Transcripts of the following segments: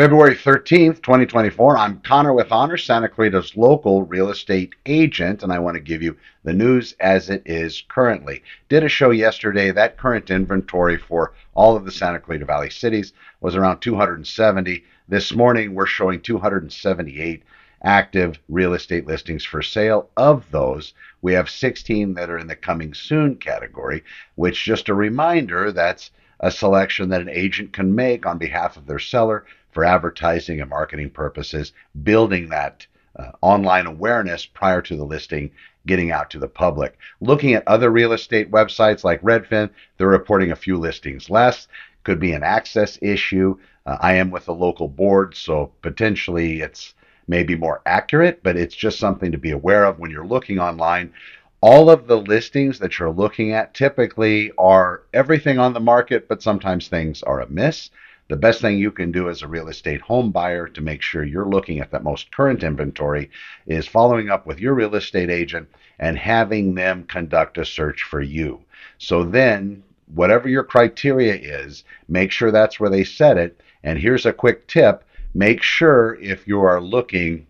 February 13th, 2024. I'm Connor with Honor, Santa Clarita's local real estate agent, and I want to give you the news as it is currently. Did a show yesterday. That current inventory for all of the Santa Clarita Valley cities was around 270. This morning, we're showing 278 active real estate listings for sale. Of those, we have 16 that are in the coming soon category, which, just a reminder, that's a selection that an agent can make on behalf of their seller for advertising and marketing purposes, building that uh, online awareness prior to the listing getting out to the public. Looking at other real estate websites like Redfin, they're reporting a few listings less. Could be an access issue. Uh, I am with the local board, so potentially it's maybe more accurate, but it's just something to be aware of when you're looking online. All of the listings that you're looking at typically are everything on the market, but sometimes things are amiss. The best thing you can do as a real estate home buyer to make sure you're looking at that most current inventory is following up with your real estate agent and having them conduct a search for you. So then, whatever your criteria is, make sure that's where they set it. And here's a quick tip make sure if you are looking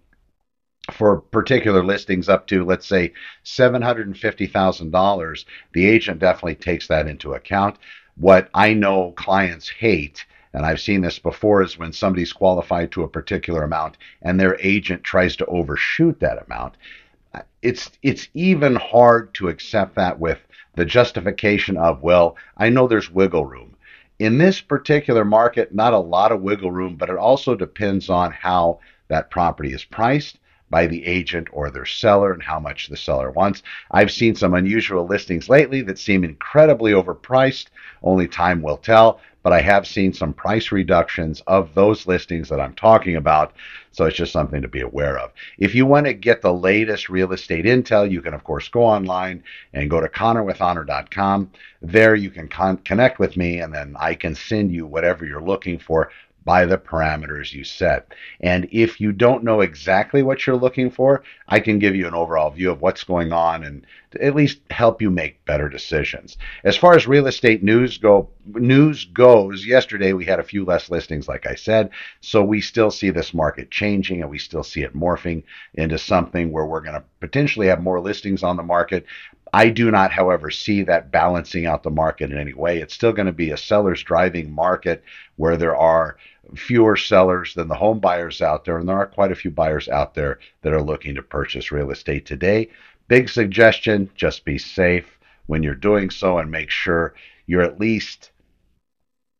for particular listings up to, let's say, $750,000, the agent definitely takes that into account. What I know clients hate and I've seen this before, is when somebody's qualified to a particular amount and their agent tries to overshoot that amount. It's it's even hard to accept that with the justification of, well, I know there's wiggle room. In this particular market, not a lot of wiggle room, but it also depends on how that property is priced by the agent or their seller and how much the seller wants. I've seen some unusual listings lately that seem incredibly overpriced. Only time will tell but I have seen some price reductions of those listings that I'm talking about. So it's just something to be aware of. If you want to get the latest real estate intel, you can, of course, go online and go to connorwithhonor.com. There you can con- connect with me, and then I can send you whatever you're looking for by the parameters you set. And if you don't know exactly what you're looking for, I can give you an overall view of what's going on and at least help you make better decisions. As far as real estate news go news goes, yesterday we had a few less listings like I said, so we still see this market changing and we still see it morphing into something where we're going to potentially have more listings on the market. I do not, however, see that balancing out the market in any way. It's still going to be a seller's driving market where there are fewer sellers than the home buyers out there, and there are quite a few buyers out there that are looking to purchase real estate today. Big suggestion just be safe when you're doing so and make sure you're at least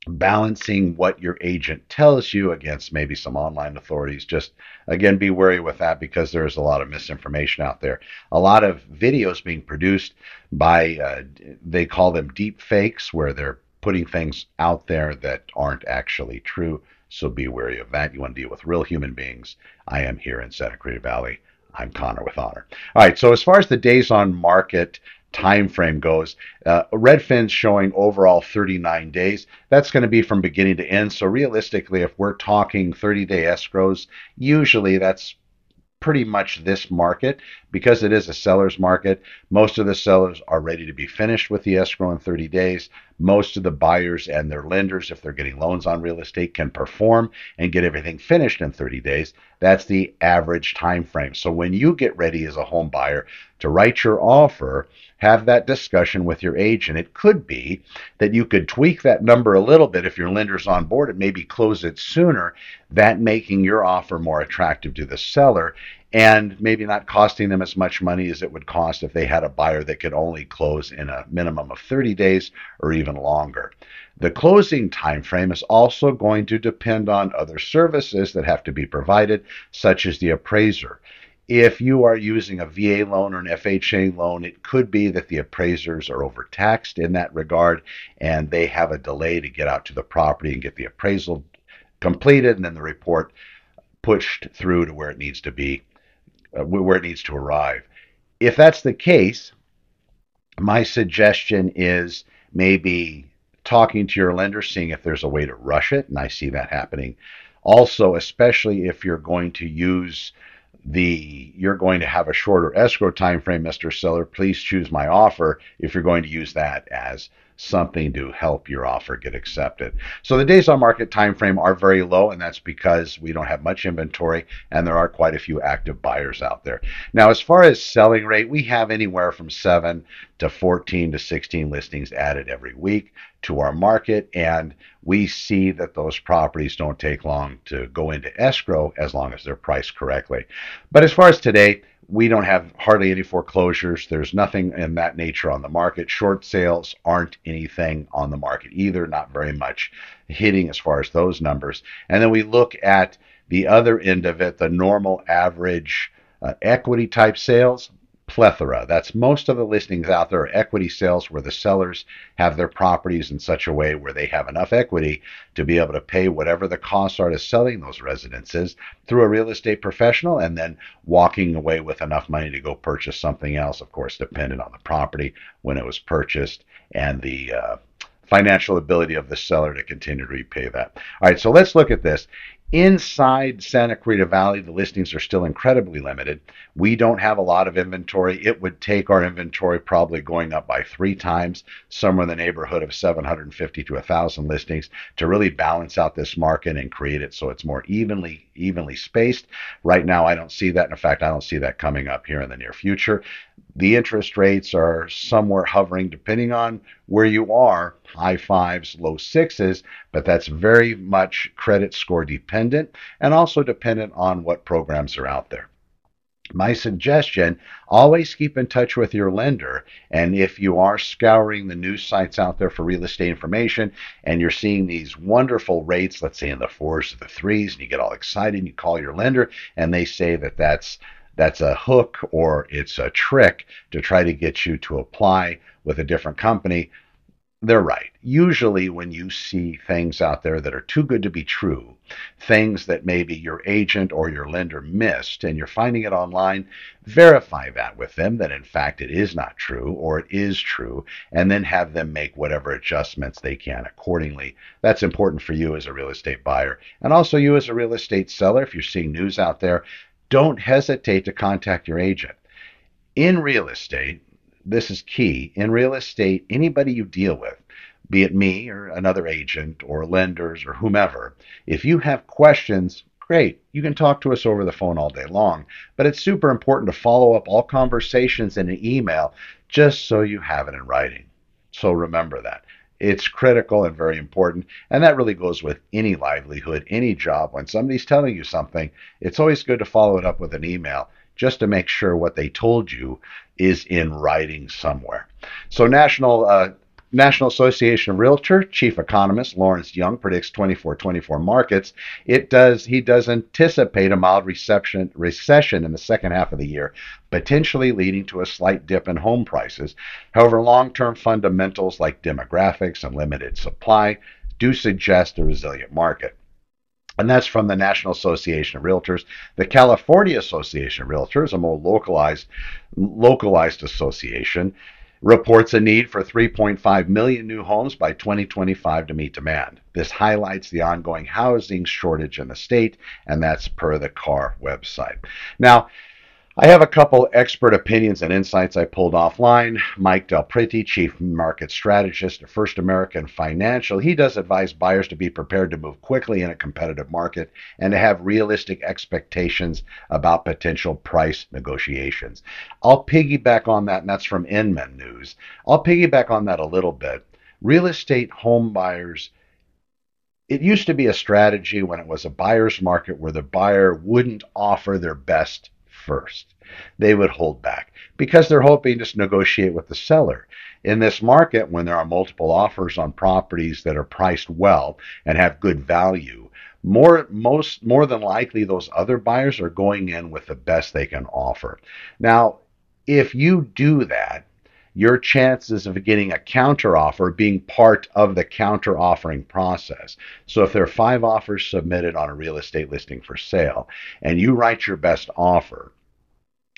balancing what your agent tells you against maybe some online authorities. Just again, be wary with that because there's a lot of misinformation out there. A lot of videos being produced by, uh, they call them deep fakes, where they're putting things out there that aren't actually true. So be wary of that. You want to deal with real human beings. I am here in Santa Clarita Valley. I'm Connor with Honor. All right. So as far as the days on market time frame goes, uh, Redfin's showing overall 39 days. That's going to be from beginning to end. So realistically, if we're talking 30 day escrows, usually that's pretty much this market because it is a seller's market. Most of the sellers are ready to be finished with the escrow in 30 days. Most of the buyers and their lenders, if they're getting loans on real estate, can perform and get everything finished in 30 days. That's the average time frame. So when you get ready as a home buyer to write your offer, have that discussion with your agent. It could be that you could tweak that number a little bit if your lender's on board and maybe close it sooner, that making your offer more attractive to the seller and maybe not costing them as much money as it would cost if they had a buyer that could only close in a minimum of 30 days or even longer. The closing time frame is also going to depend on other services that have to be provided, such as the appraiser. If you are using a VA loan or an FHA loan, it could be that the appraisers are overtaxed in that regard and they have a delay to get out to the property and get the appraisal completed and then the report pushed through to where it needs to be, uh, where it needs to arrive. If that's the case, my suggestion is maybe talking to your lender, seeing if there's a way to rush it, and I see that happening. Also, especially if you're going to use the you're going to have a shorter escrow time frame, Mr. Seller, please choose my offer if you're going to use that as something to help your offer get accepted. So the days on market time frame are very low, and that's because we don't have much inventory and there are quite a few active buyers out there. Now, as far as selling rate, we have anywhere from 7 to 14 to 16 listings added every week to our market, and we see that those properties don't take long to go into escrow as long as they're priced correctly. But as far as today, we don't have hardly any foreclosures. There's nothing in that nature on the market. Short sales aren't anything on the market either, not very much hitting as far as those numbers. And then we look at the other end of it, the normal average uh, equity type sales, plethora. That's most of the listings out there are equity sales where the sellers have their properties in such a way where they have enough equity to be able to pay whatever the costs are to selling those residences through a real estate professional and then walking away with enough money to go purchase something else, of course, dependent on the property when it was purchased and the uh, financial ability of the seller to continue to repay that. All right, so let's look at this. Inside Santa Clarita Valley, the listings are still incredibly limited. We don't have a lot of inventory. It would take our inventory probably going up by three times, somewhere in the neighborhood of 750 to 1,000 listings to really balance out this market and create it so it's more evenly evenly spaced. Right now, I don't see that. In fact, I don't see that coming up here in the near future. The interest rates are somewhere hovering, depending on where you are, high fives, low sixes, but that's very much credit score dependent and also dependent on what programs are out there. My suggestion always keep in touch with your lender and if you are scouring the news sites out there for real estate information and you're seeing these wonderful rates let's say in the fours or the threes and you get all excited and you call your lender and they say that that's that's a hook or it's a trick to try to get you to apply with a different company, they're right. Usually, when you see things out there that are too good to be true, things that maybe your agent or your lender missed, and you're finding it online, verify that with them that in fact it is not true or it is true, and then have them make whatever adjustments they can accordingly. That's important for you as a real estate buyer. And also, you as a real estate seller, if you're seeing news out there don't hesitate to contact your agent. In real estate, this is key. In real estate, anybody you deal with, be it me or another agent or lenders or whomever, if you have questions, great. You can talk to us over the phone all day long. But it's super important to follow up all conversations in an email just so you have it in writing. So remember that. It's critical and very important. And that really goes with any livelihood, any job. When somebody's telling you something, it's always good to follow it up with an email just to make sure what they told you is in writing somewhere. So, National uh, National Association of Realtor chief economist Lawrence Yun predicts 24-24 markets. It does he does anticipate a mild reception, recession in the second half of the year, potentially leading to a slight dip in home prices. However, long-term fundamentals like demographics and limited supply do suggest a resilient market. And that's from the National Association of Realtors. The California Association of Realtors, a more localized localized association, reports a need for 3.5 million new homes by 2025 to meet demand. This highlights the ongoing housing shortage in the state, and that's per the CAR website. Now, I have a couple expert opinions and insights I pulled offline. Mike Del Chief Market Strategist at First American Financial, he does advise buyers to be prepared to move quickly in a competitive market and to have realistic expectations about potential price negotiations. I'll piggyback on that, and that's from Inman News. I'll piggyback on that a little bit. Real estate home buyers it used to be a strategy when it was a buyer's market where the buyer wouldn't offer their best first. They would hold back because they're hoping to negotiate with the seller. In this market, when there are multiple offers on properties that are priced well and have good value, more most more than likely those other buyers are going in with the best they can offer. Now, if you do that, your chances of getting a counter offer being part of the counter offering process. So if there are five offers submitted on a real estate listing for sale and you write your best offer,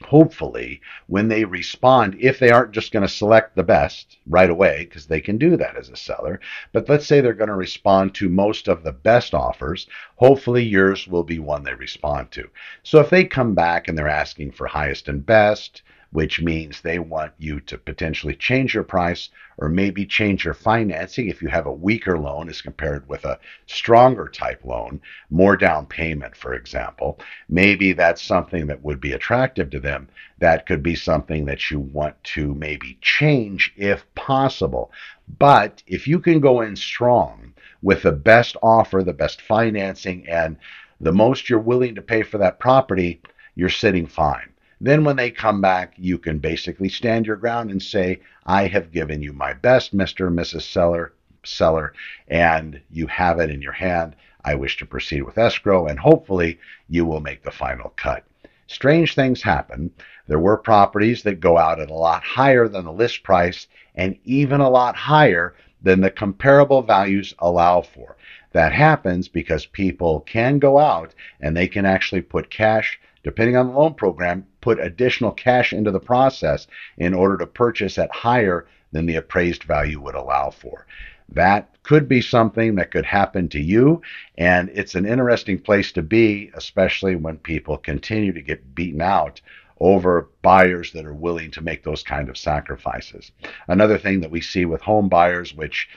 hopefully when they respond if they aren't just going to select the best right away because they can do that as a seller but let's say they're going to respond to most of the best offers hopefully yours will be one they respond to so if they come back and they're asking for highest and best which means they want you to potentially change your price or maybe change your financing if you have a weaker loan as compared with a stronger type loan, more down payment, for example. Maybe that's something that would be attractive to them. That could be something that you want to maybe change if possible. But if you can go in strong with the best offer, the best financing, and the most you're willing to pay for that property, you're sitting fine. Then, when they come back, you can basically stand your ground and say, I have given you my best, Mr. and Mrs. Seller, seller, and you have it in your hand. I wish to proceed with escrow, and hopefully you will make the final cut. Strange things happen. There were properties that go out at a lot higher than the list price and even a lot higher than the comparable values allow for. That happens because people can go out and they can actually put cash depending on the loan program, put additional cash into the process in order to purchase at higher than the appraised value would allow for. That could be something that could happen to you, and it's an interesting place to be, especially when people continue to get beaten out over buyers that are willing to make those kind of sacrifices. Another thing that we see with home buyers, which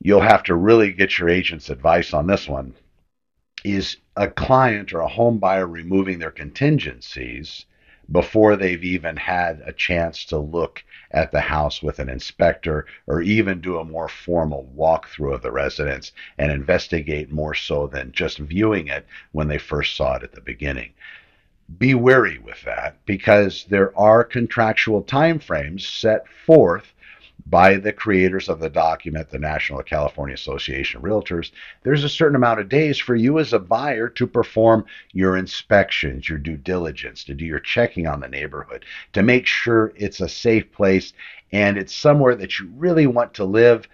you'll have to really get your agent's advice on this one, is a client or a home buyer removing their contingencies before they've even had a chance to look at the house with an inspector or even do a more formal walkthrough of the residence and investigate more so than just viewing it when they first saw it at the beginning. Be wary with that because there are contractual timeframes set forth by the creators of the document, the National California Association of Realtors, there's a certain amount of days for you as a buyer to perform your inspections, your due diligence, to do your checking on the neighborhood, to make sure it's a safe place and it's somewhere that you really want to live.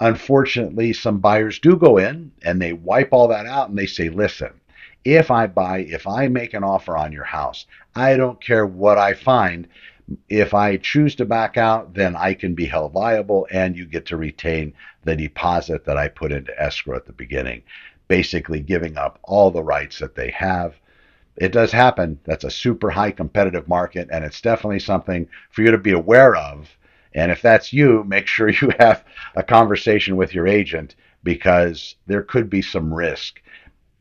Unfortunately, some buyers do go in and they wipe all that out and they say, listen, if I buy, if I make an offer on your house, I don't care what I find if I choose to back out, then I can be held liable and you get to retain the deposit that I put into escrow at the beginning, basically giving up all the rights that they have. It does happen. That's a super high competitive market, and it's definitely something for you to be aware of. And if that's you, make sure you have a conversation with your agent because there could be some risk.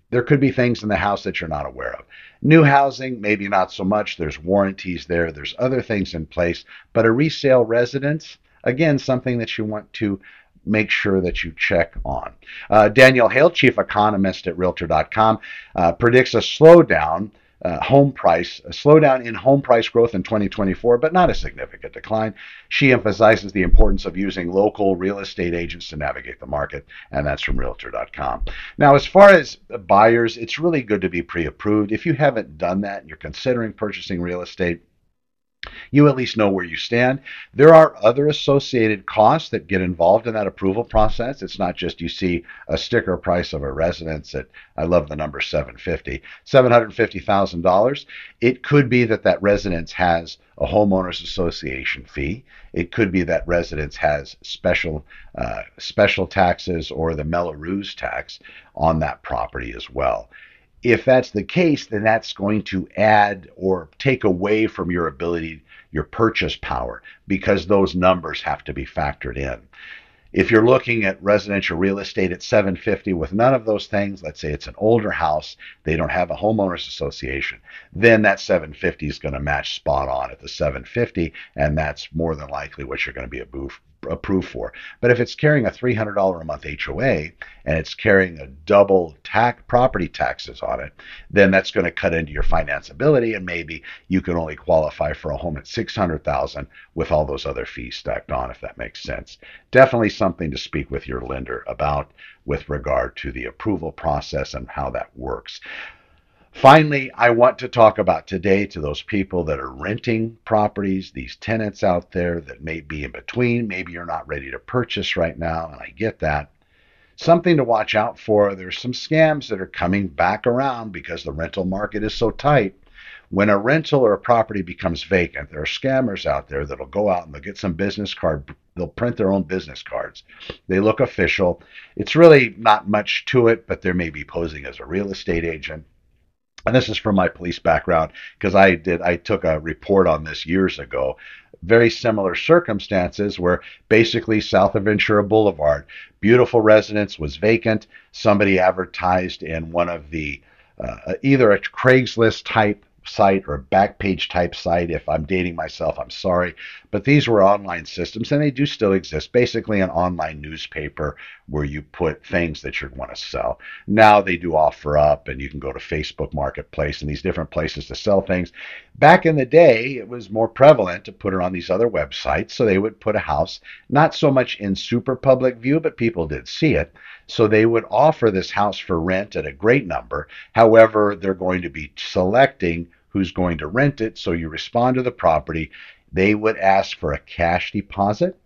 There could be things in the house that you're not aware of. New housing, maybe not so much. There's warranties there, there's other things in place. But a resale residence, again, something that you want to make sure that you check on. Uh, Danielle Hale, chief economist at Realtor.com, uh, predicts a slowdown uh, home price, a slowdown in home price growth in 2024, but not a significant decline. She emphasizes the importance of using local real estate agents to navigate the market, and that's from Realtor.com. Now, as far as buyers, it's really good to be pre approved. If you haven't done that and you're considering purchasing real estate, you at least know where you stand. There are other associated costs that get involved in that approval process. It's not just you see a sticker price of a residence at I love the number 750, $750,000. It could be that that residence has a homeowners association fee. It could be that residence has special uh, special taxes or the Mello-Roos tax on that property as well if that's the case, then that's going to add or take away from your ability, your purchase power, because those numbers have to be factored in. If you're looking at residential real estate at 750 with none of those things, let's say it's an older house, they don't have a homeowners association, then that 750 is going to match spot on at the 750, and that's more than likely what you're going to be approved for. But if it's carrying a $300 a month HOA and it's carrying a double tax property taxes on it, then that's going to cut into your financeability and maybe you can only qualify for a home at 600,000 with all those other fees stacked on if that makes sense. Definitely something to speak with your lender about with regard to the approval process and how that works. Finally, I want to talk about today to those people that are renting properties, these tenants out there that may be in between. Maybe you're not ready to purchase right now, and I get that. Something to watch out for. There's some scams that are coming back around because the rental market is so tight. When a rental or a property becomes vacant, there are scammers out there that'll go out and they'll get some business card. They'll print their own business cards. They look official. It's really not much to it, but they may be posing as a real estate agent and this is from my police background because I did I took a report on this years ago. Very similar circumstances where basically south of Ventura Boulevard, beautiful residence was vacant. Somebody advertised in one of the uh, either a Craigslist type site or a backpage type site. If I'm dating myself, I'm sorry. But these were online systems and they do still exist. Basically, an online newspaper where you put things that you want to sell. Now they do offer up and you can go to Facebook Marketplace and these different places to sell things. Back in the day, it was more prevalent to put it on these other websites. So they would put a house, not so much in super public view, but people did see it. So they would offer this house for rent at a great number. However, they're going to be selecting who's going to rent it. So you respond to the property. They would ask for a cash deposit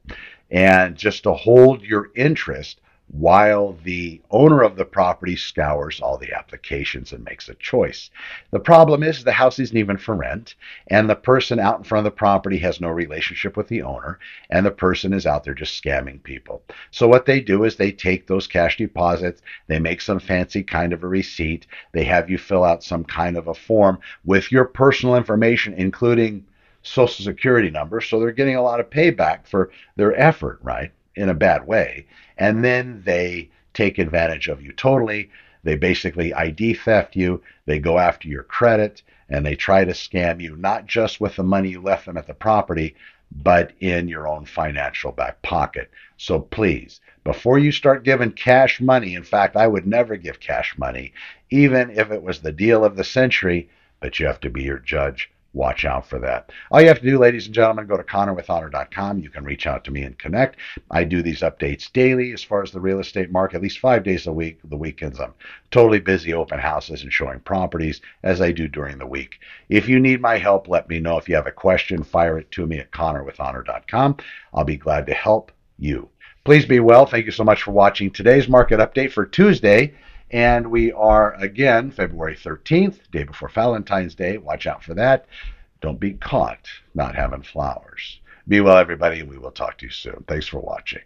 and just to hold your interest while the owner of the property scours all the applications and makes a choice. The problem is the house isn't even for rent, and the person out in front of the property has no relationship with the owner, and the person is out there just scamming people. So what they do is they take those cash deposits, they make some fancy kind of a receipt, they have you fill out some kind of a form with your personal information, including social security number, so they're getting a lot of payback for their effort, right? In a bad way, and then they take advantage of you totally. They basically ID theft you, they go after your credit, and they try to scam you, not just with the money you left them at the property, but in your own financial back pocket. So please, before you start giving cash money, in fact, I would never give cash money, even if it was the deal of the century, but you have to be your judge watch out for that. All you have to do, ladies and gentlemen, go to connorwithhonor.com. You can reach out to me and connect. I do these updates daily as far as the real estate market, at least five days a week. The weekends, I'm totally busy open houses and showing properties as I do during the week. If you need my help, let me know. If you have a question, fire it to me at connorwithhonor.com. I'll be glad to help you. Please be well. Thank you so much for watching today's market update for Tuesday. And we are again February 13th, day before Valentine's Day. Watch out for that. Don't be caught not having flowers. Be well, everybody, we will talk to you soon. Thanks for watching.